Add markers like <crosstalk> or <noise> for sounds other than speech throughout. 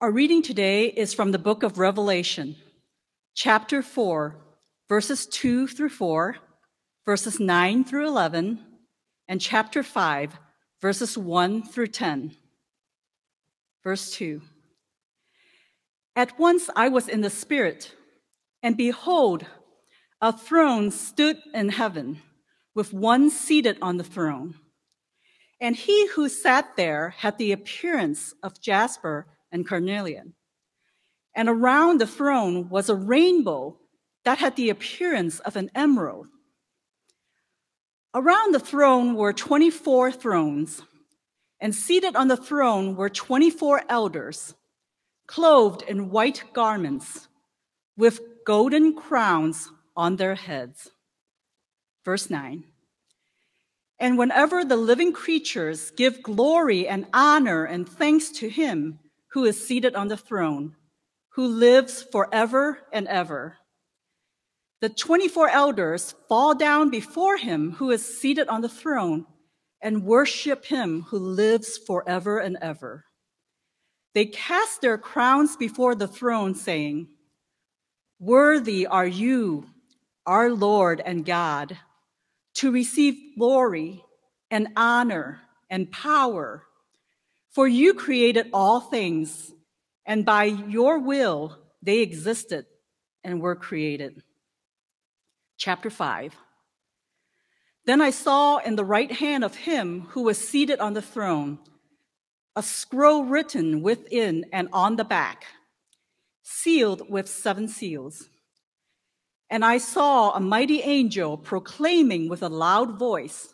Our reading today is from the book of Revelation, chapter 4, verses 2 through 4, verses 9 through 11, and chapter 5, verses 1 through 10. Verse 2 At once I was in the Spirit, and behold, a throne stood in heaven, with one seated on the throne. And he who sat there had the appearance of jasper and carnelian. And around the throne was a rainbow that had the appearance of an emerald. Around the throne were 24 thrones, and seated on the throne were 24 elders, clothed in white garments, with golden crowns on their heads. Verse 9. And whenever the living creatures give glory and honor and thanks to him who is seated on the throne, who lives forever and ever, the 24 elders fall down before him who is seated on the throne and worship him who lives forever and ever. They cast their crowns before the throne, saying, Worthy are you, our Lord and God to receive glory and honor and power. For you created all things, and by your will they existed and were created. Chapter 5. Then I saw in the right hand of him who was seated on the throne a scroll written within and on the back, sealed with seven seals. And I saw a mighty angel proclaiming with a loud voice,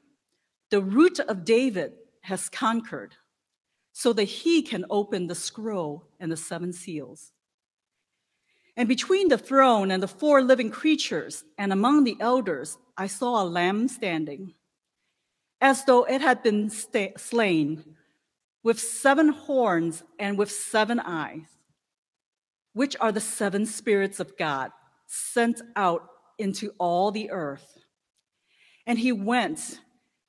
the root of David, has conquered, so that he can open the scroll and the seven seals. And between the throne and the four living creatures, and among the elders, I saw a lamb standing, as though it had been slain, with seven horns and with seven eyes which are the seven spirits of God sent out into all the earth. And he went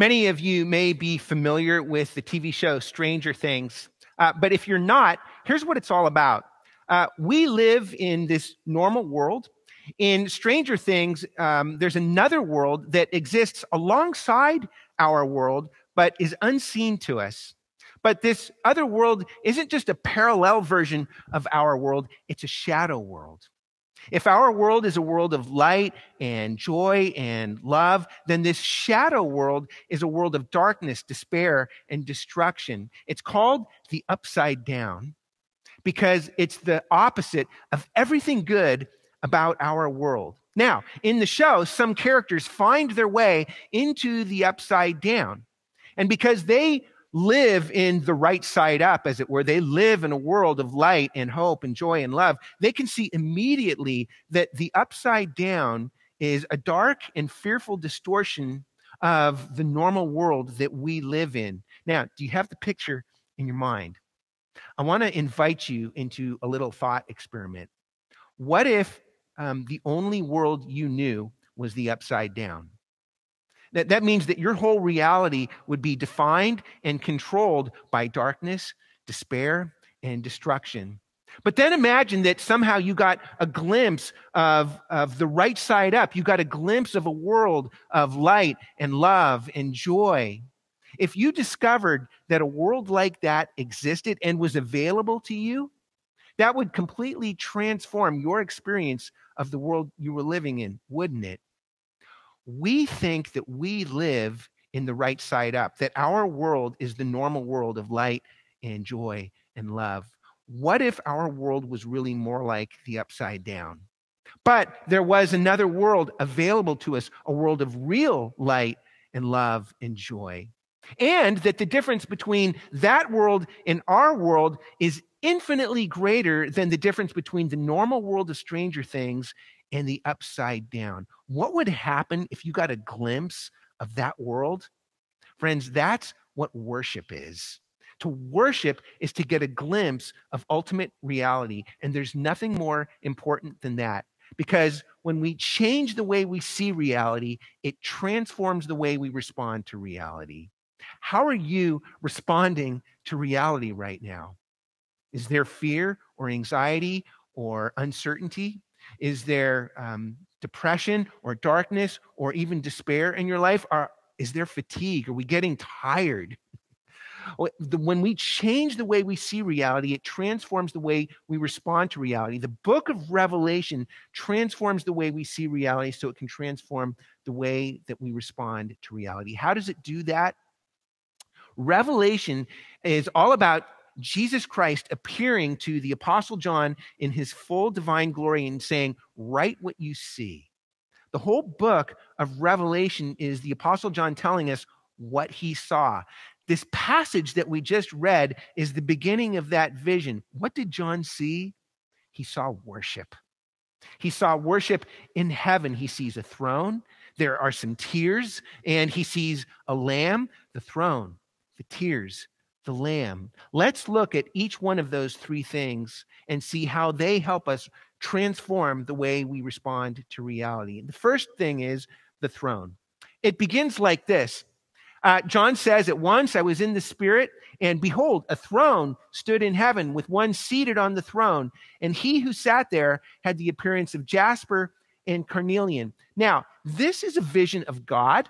Many of you may be familiar with the TV show Stranger Things, uh, but if you're not, here's what it's all about. Uh, we live in this normal world. In Stranger Things, um, there's another world that exists alongside our world, but is unseen to us. But this other world isn't just a parallel version of our world, it's a shadow world. If our world is a world of light and joy and love, then this shadow world is a world of darkness, despair, and destruction. It's called the upside down because it's the opposite of everything good about our world. Now, in the show, some characters find their way into the upside down. And because they live in the right side up, as it were, they live in a world of light and hope and joy and love, they can see immediately that the upside down is a dark and fearful distortion of the normal world that we live in. Now, do you have the picture in your mind? I want to invite you into a little thought experiment. What if um, the only world you knew was the upside down? That, that means that your whole reality would be defined and controlled by darkness, despair, and destruction. But then imagine that somehow you got a glimpse of, of the right side up. You got a glimpse of a world of light and love and joy. If you discovered that a world like that existed and was available to you, that would completely transform your experience of the world you were living in, wouldn't it? We think that we live in the right side up, that our world is the normal world of light and joy and love. What if our world was really more like the upside down? But there was another world available to us, a world of real light and love and joy. And that the difference between that world and our world is infinitely greater than the difference between the normal world of Stranger Things and the upside down. What would happen if you got a glimpse of that world? Friends, that's what worship is. To worship is to get a glimpse of ultimate reality. And there's nothing more important than that. Because when we change the way we see reality, it transforms the way we respond to reality. How are you responding to reality right now? Is there fear or anxiety or uncertainty? Is there um, depression or darkness or even despair in your life? Are, is there fatigue? Are we getting tired? When we change the way we see reality, it transforms the way we respond to reality. The book of Revelation transforms the way we see reality so it can transform the way that we respond to reality. How does it do that? Revelation is all about Jesus Christ appearing to the Apostle John in his full divine glory and saying, Write what you see. The whole book of Revelation is the Apostle John telling us what he saw. This passage that we just read is the beginning of that vision. What did John see? He saw worship. He saw worship in heaven. He sees a throne. There are some tears, and he sees a lamb, the throne, the tears, the lamb. Let's look at each one of those three things and see how they help us transform the way we respond to reality. The first thing is the throne. It begins like this uh, John says, At once I was in the Spirit, and behold, a throne stood in heaven with one seated on the throne. And he who sat there had the appearance of Jasper and carnelian. Now, this is a vision of God,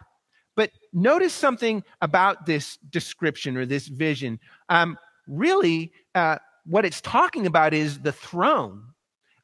but notice something about this description or this vision. Um, really, uh, what it's talking about is the throne.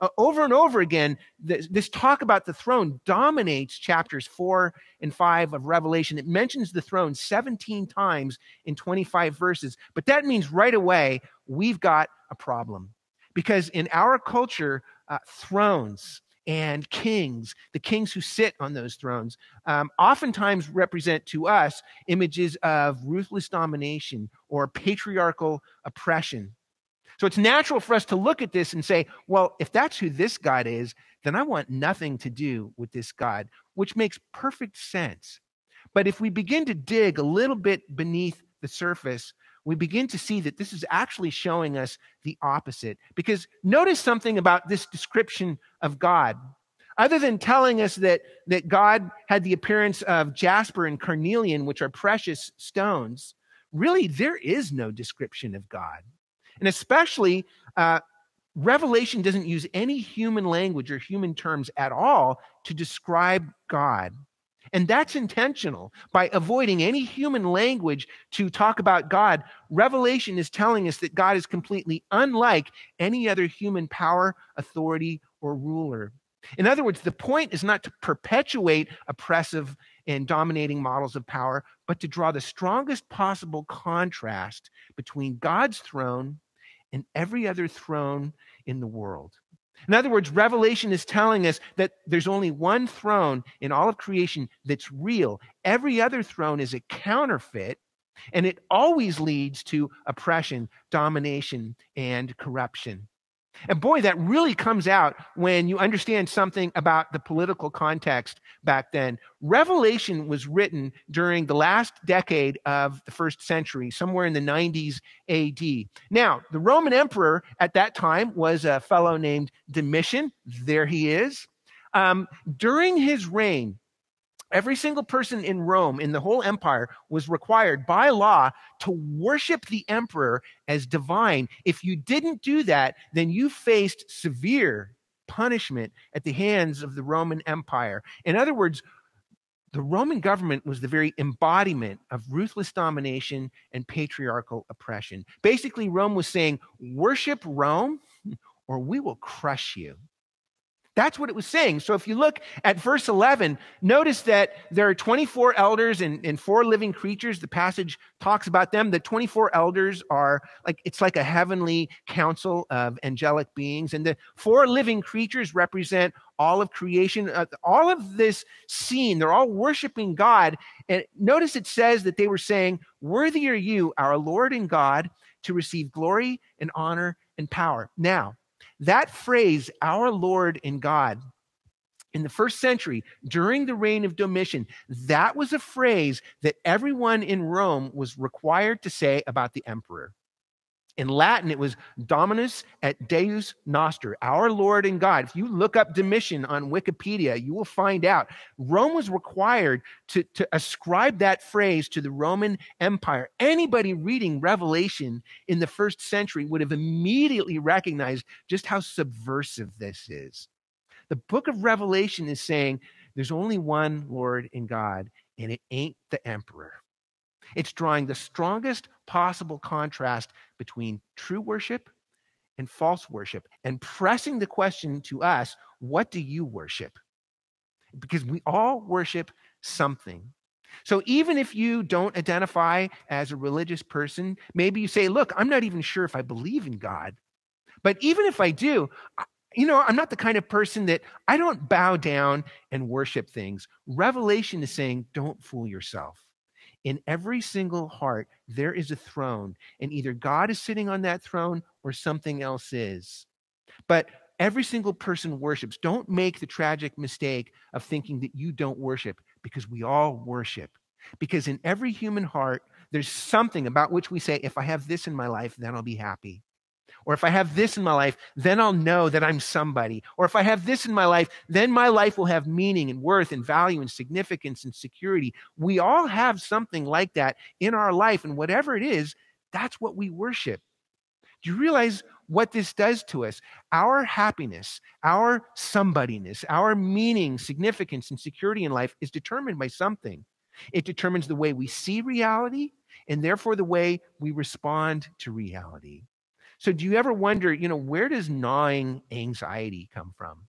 Uh, over and over again, this, talk about the throne dominates chapters four and five of Revelation. It mentions the throne 17 times in 25 verses. But that means right away, we've got a problem. Because in our culture, uh, thrones and kings, the kings who sit on those thrones, um, oftentimes represent to us images of ruthless domination or patriarchal oppression. So it's natural for us to look at this and say, well, if that's who this God is, then I want nothing to do with this God, which makes perfect sense. But if we begin to dig a little bit beneath the surface, we begin to see that this is actually showing us the opposite. Because notice something about this description of God. Other than telling us that, that God had the appearance of jasper and carnelian, which are precious stones, really there is no description of God. And especially, uh, Revelation doesn't use any human language or human terms at all to describe God. And that's intentional. By avoiding any human language to talk about God, Revelation is telling us that God is completely unlike any other human power, authority, or ruler. In other words, the point is not to perpetuate oppressive and dominating models of power, but to draw the strongest possible contrast between God's throne and every other throne in the world. In other words, Revelation is telling us that there's only one throne in all of creation that's real. Every other throne is a counterfeit, and it always leads to oppression, domination, and corruption. And boy, that really comes out when you understand something about the political context back then. Revelation was written during the last decade of the first century, somewhere in the 90s AD. Now, the Roman emperor at that time was a fellow named Domitian. There he is. Um, during his reign, Every single person in Rome, in the whole empire, was required by law to worship the emperor as divine. If you didn't do that, then you faced severe punishment at the hands of the Roman Empire. In other words, the Roman government was the very embodiment of ruthless domination and patriarchal oppression. Basically, Rome was saying, worship Rome <laughs> or we will crush you. That's what it was saying. So if you look at verse 11, notice that there are 24 elders and, and, four living creatures. The passage talks about them. The 24 elders are like, it's like a heavenly council of angelic beings. And the four living creatures represent all of creation. Uh, all of this scene, they're all worshiping God. And notice it says that they were saying, Worthy are you, our Lord and God, to receive glory and honor and power. Now, that phrase, our Lord and God, in the first century, during the reign of Domitian, that was a phrase that everyone in Rome was required to say about the emperor. In Latin, it was Dominus et Deus Noster, our Lord and God. If you look up Domitian on Wikipedia, you will find out Rome was required to, to ascribe that phrase to the Roman Empire. Anybody reading Revelation in the first century would have immediately recognized just how subversive this is. The book of Revelation is saying there's only one Lord and God, and it ain't the emperor. It's drawing the strongest possible contrast between true worship and false worship and pressing the question to us what do you worship? Because we all worship something. So even if you don't identify as a religious person, maybe you say, look, I'm not even sure if I believe in God. But even if I do, you know, I'm not the kind of person that I don't bow down and worship things. Revelation is saying, don't fool yourself in every single heart, there is a throne, and either God is sitting on that throne or something else is. But every single person worships. Don't make the tragic mistake of thinking that you don't worship, because we all worship. Because in every human heart, there's something about which we say, if I have this in my life, then I'll be happy. Or if I have this in my life, then I'll know that I'm somebody. Or if I have this in my life, then my life will have meaning and worth and value and significance and security. We all have something like that in our life. And whatever it is, that's what we worship. Do you realize what this does to us? Our happiness, our somebodyness, our meaning, significance, and security in life is determined by something. It determines the way we see reality and therefore the way we respond to reality. So do you ever wonder, you know, where does gnawing anxiety come from?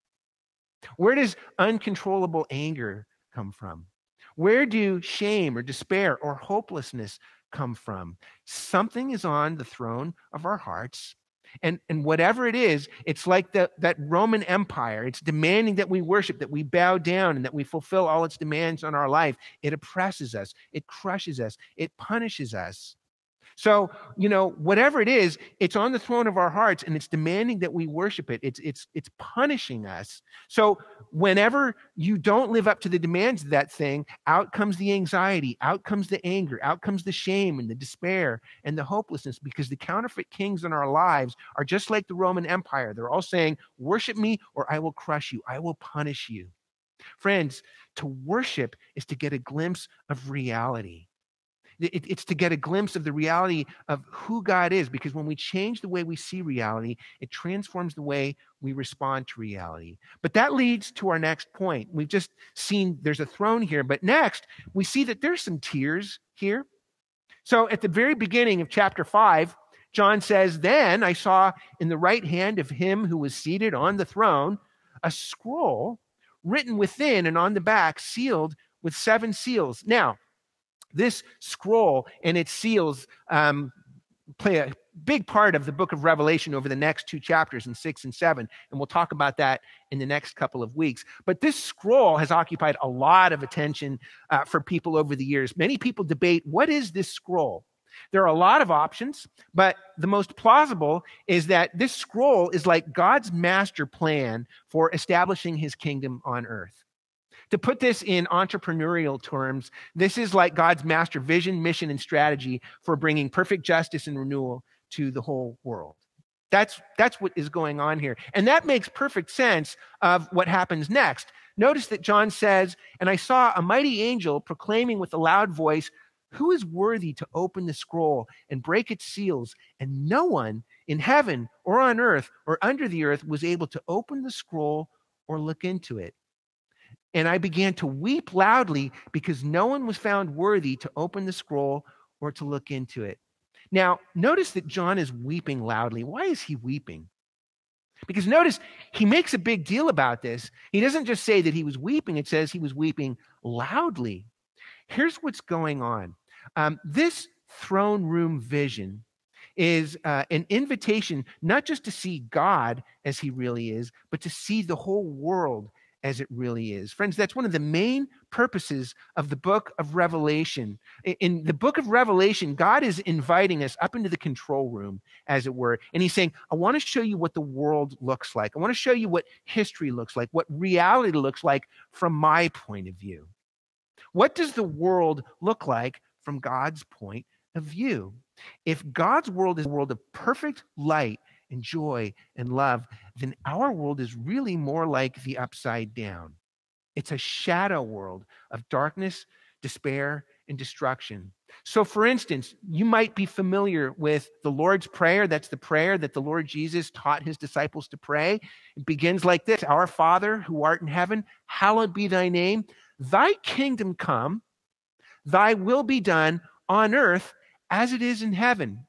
Where does uncontrollable anger come from? Where do shame or despair or hopelessness come from? Something is on the throne of our hearts. And, and whatever it is, it's like the, that Roman Empire. It's demanding that we worship, that we bow down, and that we fulfill all its demands on our life. It oppresses us, it crushes us, it punishes us. So, you know, whatever it is, it's on the throne of our hearts and it's demanding that we worship it. It's it's it's punishing us. So, whenever you don't live up to the demands of that thing, out comes the anxiety, out comes the anger, out comes the shame and the despair and the hopelessness because the counterfeit kings in our lives are just like the Roman Empire. They're all saying, "Worship me or I will crush you. I will punish you." Friends, to worship is to get a glimpse of reality. It, it's to get a glimpse of the reality of who God is, because when we change the way we see reality, it transforms the way we respond to reality. But that leads to our next point. We've just seen there's a throne here, but next we see that there's some tears here. So at the very beginning of chapter 5, John says, Then I saw in the right hand of him who was seated on the throne a scroll written within and on the back, sealed with seven seals. Now, this scroll and its seals um, play a big part of the book of Revelation over the next two chapters in six and seven. And we'll talk about that in the next couple of weeks. But this scroll has occupied a lot of attention uh, for people over the years. Many people debate what is this scroll? There are a lot of options, but the most plausible is that this scroll is like God's master plan for establishing his kingdom on earth. To put this in entrepreneurial terms, this is like God's master vision, mission, and strategy for bringing perfect justice and renewal to the whole world. That's, that's what is going on here. And that makes perfect sense of what happens next. Notice that John says, And I saw a mighty angel proclaiming with a loud voice, Who is worthy to open the scroll and break its seals? And no one in heaven or on earth or under the earth was able to open the scroll or look into it. And I began to weep loudly because no one was found worthy to open the scroll or to look into it. Now, notice that John is weeping loudly. Why is he weeping? Because notice he makes a big deal about this. He doesn't just say that he was weeping, it says he was weeping loudly. Here's what's going on um, this throne room vision is uh, an invitation not just to see God as he really is, but to see the whole world as it really is. Friends, that's one of the main purposes of the book of Revelation. In the book of Revelation, God is inviting us up into the control room, as it were. And he's saying, I want to show you what the world looks like. I want to show you what history looks like, what reality looks like from my point of view. What does the world look like from God's point of view? If God's world is a world of perfect light and joy and love, then our world is really more like the upside down. It's a shadow world of darkness, despair, and destruction. So, for instance, you might be familiar with the Lord's Prayer. That's the prayer that the Lord Jesus taught his disciples to pray. It begins like this Our Father, who art in heaven, hallowed be thy name. Thy kingdom come, thy will be done on earth as it is in heaven.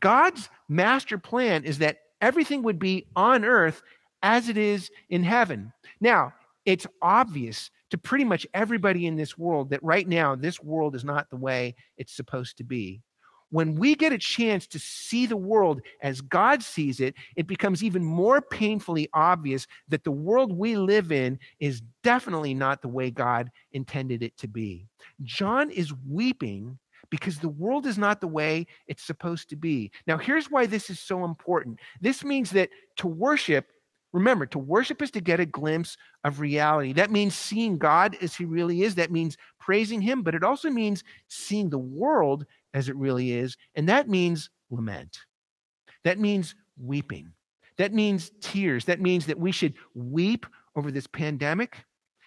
God's master plan is that everything would be on earth as it is in heaven. Now, it's obvious to pretty much everybody in this world that right now this world is not the way it's supposed to be. When we get a chance to see the world as God sees it, it becomes even more painfully obvious that the world we live in is definitely not the way God intended it to be. John is weeping because the world is not the way it's supposed to be. Now, here's why this is so important. This means that to worship, remember, to worship is to get a glimpse of reality. That means seeing God as he really is. That means praising him, but it also means seeing the world as it really is. And that means lament. That means weeping. That means tears. That means that we should weep over this pandemic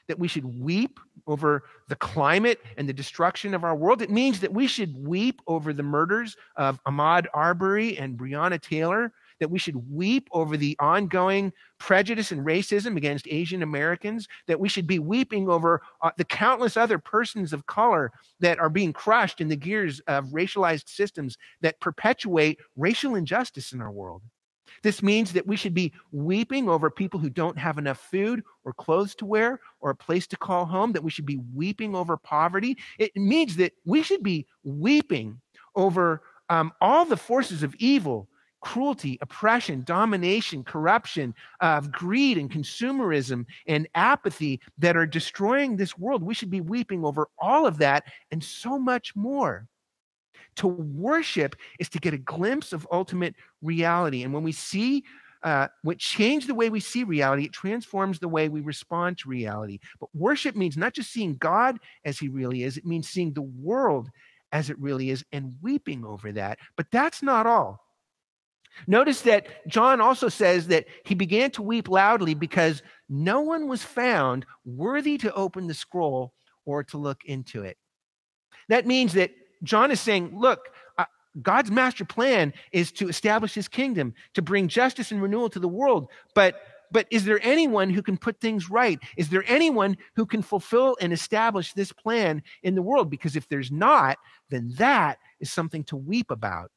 that we should weep over the climate and the destruction of our world. It means that we should weep over the murders of Ahmaud Arbery and Breonna Taylor, that we should weep over the ongoing prejudice and racism against Asian Americans, that we should be weeping over uh, the countless other persons of color that are being crushed in the gears of racialized systems that perpetuate racial injustice in our world. This means that we should be weeping over people who don't have enough food or clothes to wear or a place to call home, that we should be weeping over poverty. It means that we should be weeping over um, all the forces of evil, cruelty, oppression, domination, corruption, uh, greed, and consumerism and apathy that are destroying this world. We should be weeping over all of that and so much more. To worship is to get a glimpse of ultimate reality. And when we see uh, what change the way we see reality, it transforms the way we respond to reality. But worship means not just seeing God as he really is, it means seeing the world as it really is and weeping over that. But that's not all. Notice that John also says that he began to weep loudly because no one was found worthy to open the scroll or to look into it. That means that John is saying, look, uh, God's master plan is to establish his kingdom, to bring justice and renewal to the world. But but is there anyone who can put things right? Is there anyone who can fulfill and establish this plan in the world? Because if there's not, then that is something to weep about.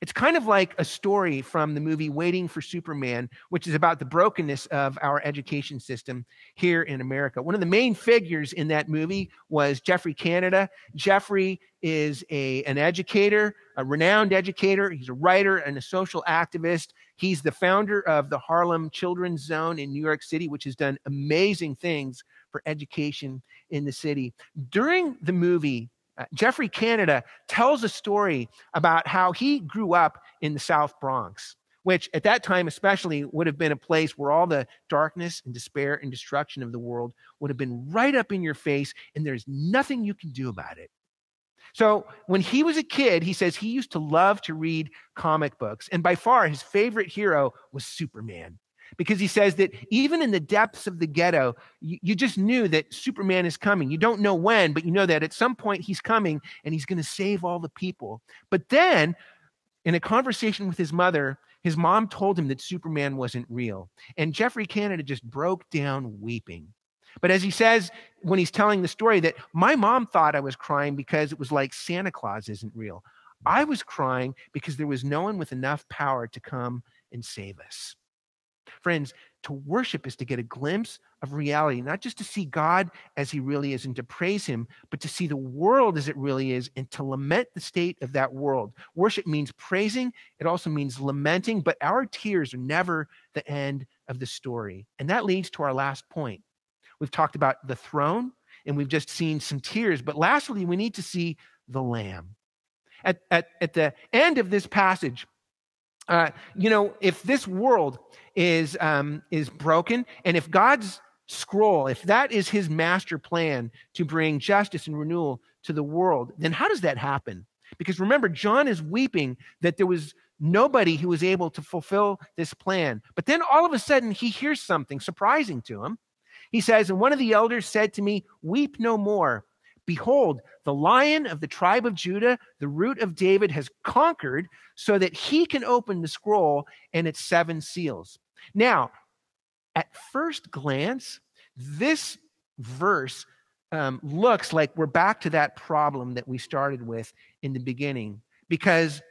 It's kind of like a story from the movie Waiting for Superman, which is about the brokenness of our education system here in America. One of the main figures in that movie was Geoffrey Canada. Geoffrey is a, an educator, a renowned educator. He's a writer and a social activist. He's the founder of the Harlem Children's Zone in New York City, which has done amazing things for education in the city. During the movie, Uh, Geoffrey Canada tells a story about how he grew up in the South Bronx, which at that time, especially, would have been a place where all the darkness and despair and destruction of the world would have been right up in your face, and there's nothing you can do about it. So when he was a kid, he says he used to love to read comic books. And by far, his favorite hero was Superman because he says that even in the depths of the ghetto, you, you, just knew that Superman is coming. You don't know when, but you know that at some point he's coming and he's going to save all the people. But then, in a conversation with his mother, his mom told him that Superman wasn't real. And Geoffrey Canada just broke down weeping. But as he says when he's telling the story, that my mom thought I was crying because it was like Santa Claus isn't real. I was crying because there was no one with enough power to come and save us. Friends, to worship is to get a glimpse of reality, not just to see God as he really is and to praise him, but to see the world as it really is and to lament the state of that world. Worship means praising, it also means lamenting, but our tears are never the end of the story. And that leads to our last point. We've talked about the throne and we've just seen some tears, but lastly, we need to see the lamb. At, at, at the end of this passage, uh, you know, if this world is um, is broken, and if God's scroll, if that is His master plan to bring justice and renewal to the world, then how does that happen? Because remember, John is weeping that there was nobody who was able to fulfill this plan. But then all of a sudden, he hears something surprising to him. He says, And one of the elders said to me, Weep no more. Behold, the lion of the tribe of Judah, the root of David, has conquered so that he can open the scroll and its seven seals. Now, at first glance, this verse um, looks like we're back to that problem that we started with in the beginning because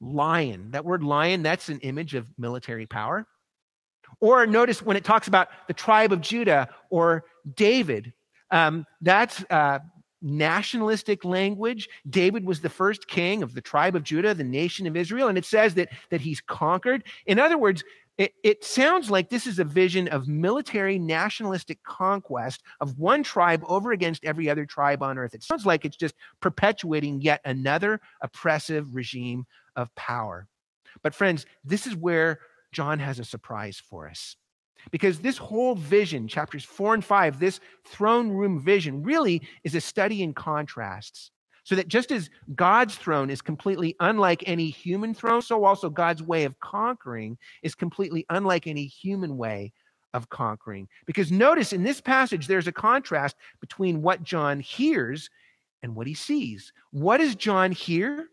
lion, that word lion, that's an image of military power. Or notice when it talks about the tribe of Judah or David, um, that's uh, nationalistic language. David was the first king of the tribe of Judah, the nation of Israel, and it says that, that he's conquered. In other words, it, it, sounds like this is a vision of military nationalistic conquest of one tribe over against every other tribe on earth. It sounds like it's just perpetuating yet another oppressive regime of power. But, friends, this is where John has a surprise for us. Because this whole vision, chapters four and five, this throne room vision, really is a study in contrasts. So that just as God's throne is completely unlike any human throne, so also God's way of conquering is completely unlike any human way of conquering. Because notice in this passage, there's a contrast between what John hears and what he sees. What does John hear?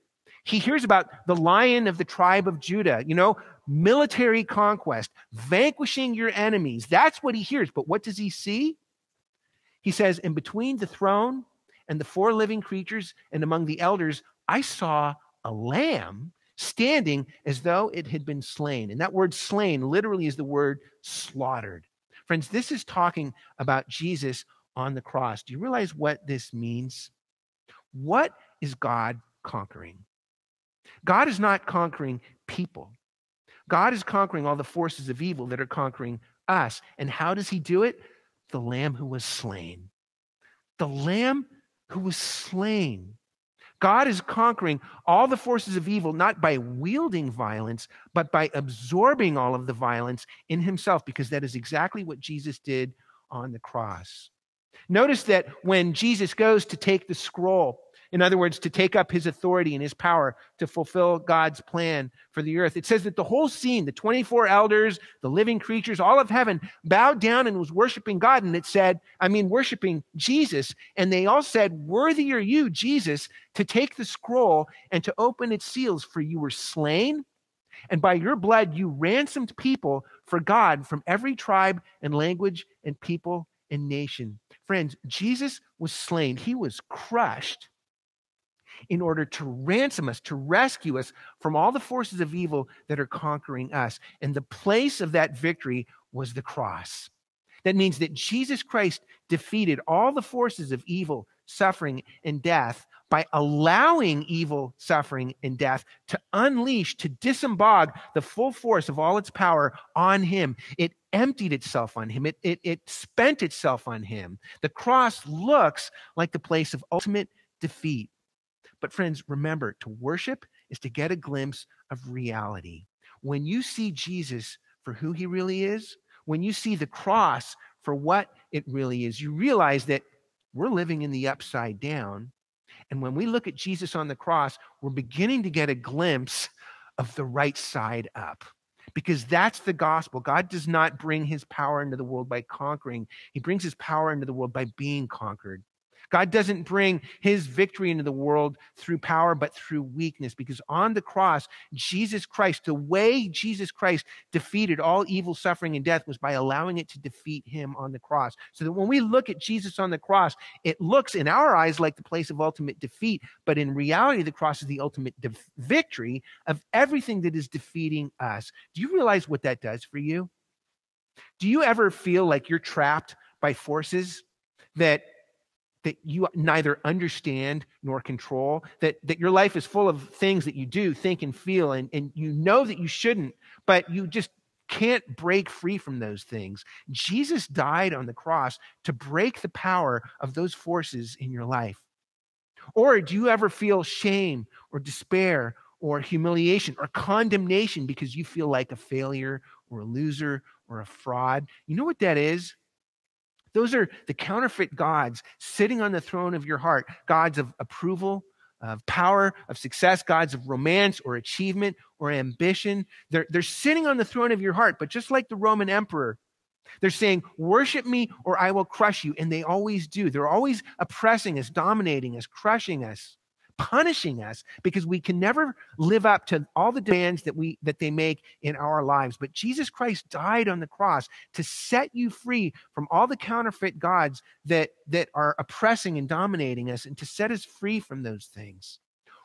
He hears about the lion of the tribe of Judah, you know, military conquest, vanquishing your enemies. That's what he hears. But what does he see? He says, In between the throne and the four living creatures and among the elders, I saw a lamb standing as though it had been slain. And that word slain literally is the word slaughtered. Friends, this is talking about Jesus on the cross. Do you realize what this means? What is God conquering? God is not conquering people. God is conquering all the forces of evil that are conquering us. And how does he do it? The lamb who was slain. The lamb who was slain. God is conquering all the forces of evil, not by wielding violence, but by absorbing all of the violence in himself, because that is exactly what Jesus did on the cross. Notice that when Jesus goes to take the scroll, in other words, to take up his authority and his power to fulfill God's plan for the earth. It says that the whole scene, the 24 elders, the living creatures, all of heaven bowed down and was worshiping God. And it said, I mean, worshiping Jesus. And they all said, Worthy are you, Jesus, to take the scroll and to open its seals, for you were slain. And by your blood, you ransomed people for God from every tribe and language and people and nation. Friends, Jesus was slain. He was crushed in order to ransom us, to rescue us from all the forces of evil that are conquering us. And the place of that victory was the cross. That means that Jesus Christ defeated all the forces of evil, suffering, and death by allowing evil, suffering, and death to unleash, to disembowel the full force of all its power on him. It emptied itself on him, it, it, it spent itself on him. The cross looks like the place of ultimate defeat But, friends, remember to worship is to get a glimpse of reality. When you see Jesus for who he really is, when you see the cross for what it really is, you realize that we're living in the upside down. And when we look at Jesus on the cross, we're beginning to get a glimpse of the right side up because that's the gospel. God does not bring his power into the world by conquering, he brings his power into the world by being conquered. God doesn't bring his victory into the world through power, but through weakness. Because on the cross, Jesus Christ, the way Jesus Christ defeated all evil, suffering, and death was by allowing it to defeat him on the cross. So that when we look at Jesus on the cross, it looks in our eyes like the place of ultimate defeat. But in reality, the cross is the ultimate de- victory of everything that is defeating us. Do you realize what that does for you? Do you ever feel like you're trapped by forces that that you neither understand nor control, that, that your life is full of things that you do, think, and feel, and, and you know that you shouldn't, but you just can't break free from those things. Jesus died on the cross to break the power of those forces in your life. Or do you ever feel shame or despair or humiliation or condemnation because you feel like a failure or a loser or a fraud? You know what that is? Those are the counterfeit gods sitting on the throne of your heart gods of approval, of power, of success, gods of romance or achievement or ambition. They're, they're sitting on the throne of your heart, but just like the Roman emperor, they're saying, Worship me or I will crush you. And they always do. They're always oppressing us, dominating us, crushing us punishing us because we can never live up to all the demands that we that they make in our lives. But jesus christ died on the cross to set you free from all the counterfeit gods that that are oppressing and dominating us and to set us free from those things.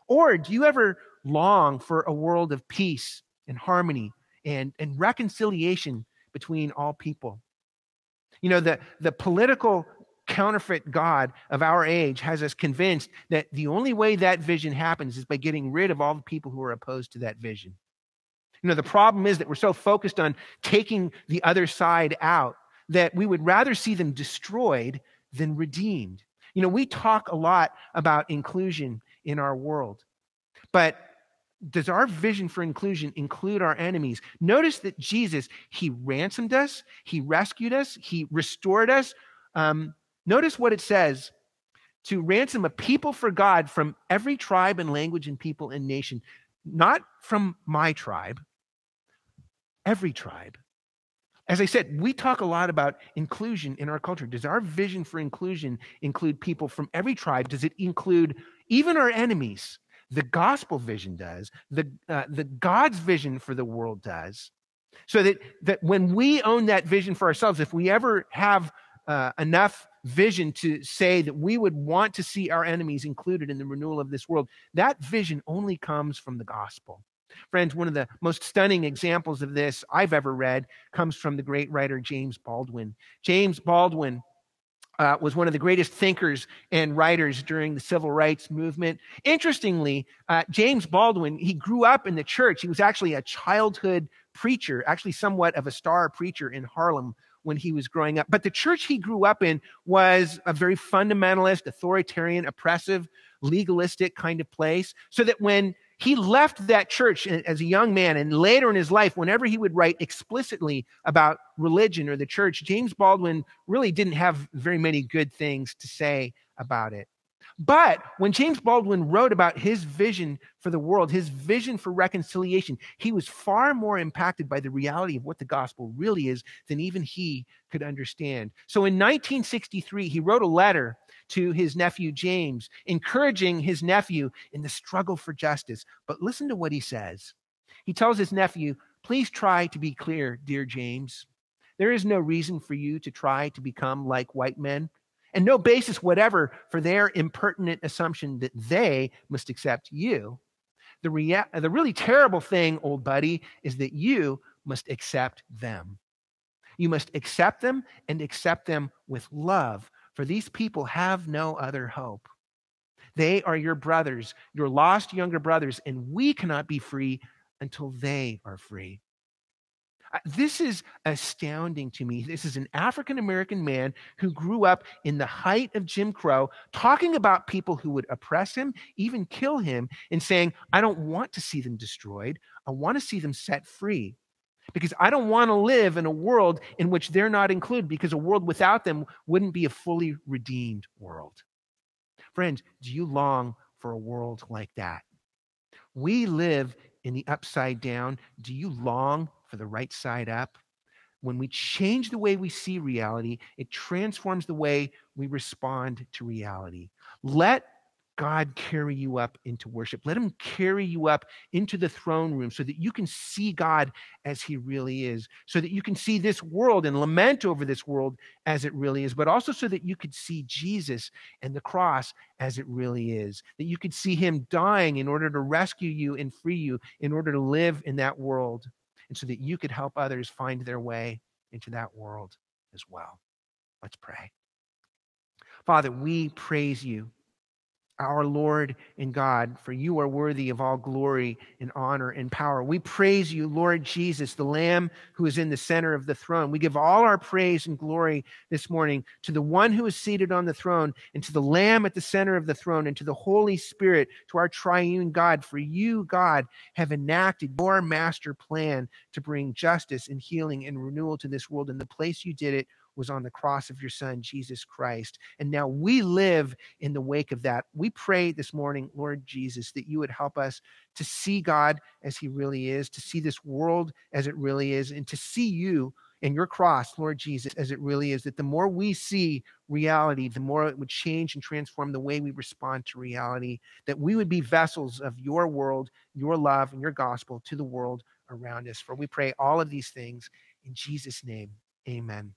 Or do you ever long for a world of peace and harmony and and reconciliation between all people? You know the the political counterfeit God of our age has us convinced that the only way that vision happens is by getting rid of all the people who are opposed to that vision. You know, the problem is that we're so focused on taking the other side out that we would rather see them destroyed than redeemed. You know, we talk a lot about inclusion in our world, but does our vision for inclusion include our enemies? Notice that Jesus, he ransomed us, he rescued us, he restored us. Um, Notice what it says to ransom a people for God from every tribe and language and people and nation, not from my tribe, every tribe. As I said, we talk a lot about inclusion in our culture. Does our vision for inclusion include people from every tribe? Does it include even our enemies? The gospel vision does. The, uh, the God's vision for the world does. So that, that when we own that vision for ourselves, if we ever have uh, enough vision to say that we would want to see our enemies included in the renewal of this world. That vision only comes from the gospel. Friends, one of the most stunning examples of this I've ever read comes from the great writer James Baldwin. James Baldwin uh, was one of the greatest thinkers and writers during the civil rights movement. Interestingly, uh, James Baldwin, he grew up in the church. He was actually a childhood preacher, actually somewhat of a star preacher in Harlem when he was growing up. But the church he grew up in was a very fundamentalist, authoritarian, oppressive, legalistic kind of place. So that when he left that church eh, as a young man and later in his life, whenever he would write explicitly about religion or the church, James Baldwin really didn't have very many good things to say about it. But when James Baldwin wrote about his vision for the world, his vision for reconciliation, he was far more impacted by the reality of what the gospel really is than even he could understand. So in 1963, he wrote a letter to his nephew James, encouraging his nephew in the struggle for justice. But listen to what he says. He tells his nephew, Please try to be clear, dear James. There is no reason for you to try to become like white men and no basis whatever for their impertinent assumption that they must accept you. The, rea- the really terrible thing, old buddy, is that you must accept them. You must accept them and accept them with love, for these people have no other hope. They are your brothers, your lost younger brothers, and we cannot be free until they are free. This is astounding to me. This is an African American man who grew up in the height of Jim Crow, talking about people who would oppress him, even kill him, and saying, I don't want to see them destroyed. I want to see them set free. Because I don't want to live in a world in which they're not included, because a world without them wouldn't be a fully redeemed world. Friends, do you long for a world like that? We live in the upside down. Do you long for the right side up? When we change the way we see reality, it transforms the way we respond to reality. Let God carry you up into worship. Let Him carry you up into the throne room so that you can see God as He really is, so that you can see this world and lament over this world as it really is, but also so that you could see Jesus and the cross as it really is, that you could see Him dying in order to rescue you and free you, in order to live in that world, and so that you could help others find their way into that world as well. Let's pray. Father, we praise you our Lord and God, for you are worthy of all glory and honor and power. We praise you, Lord Jesus, the Lamb who is in the center of the throne. We give all our praise and glory this morning to the one who is seated on the throne, and to the Lamb at the center of the throne, and to the Holy Spirit, to our triune God. For you, God, have enacted your master plan to bring justice and healing and renewal to this world. And the place you did it was on the cross of your son, Jesus Christ. And now we live in the wake of that. We pray this morning, Lord Jesus, that you would help us to see God as he really is, to see this world as it really is, and to see you and your cross, Lord Jesus, as it really is. That the more we see reality, the more it would change and transform the way we respond to reality, that we would be vessels of your world, your love, and your gospel to the world around us. For we pray all of these things in Jesus' name. Amen.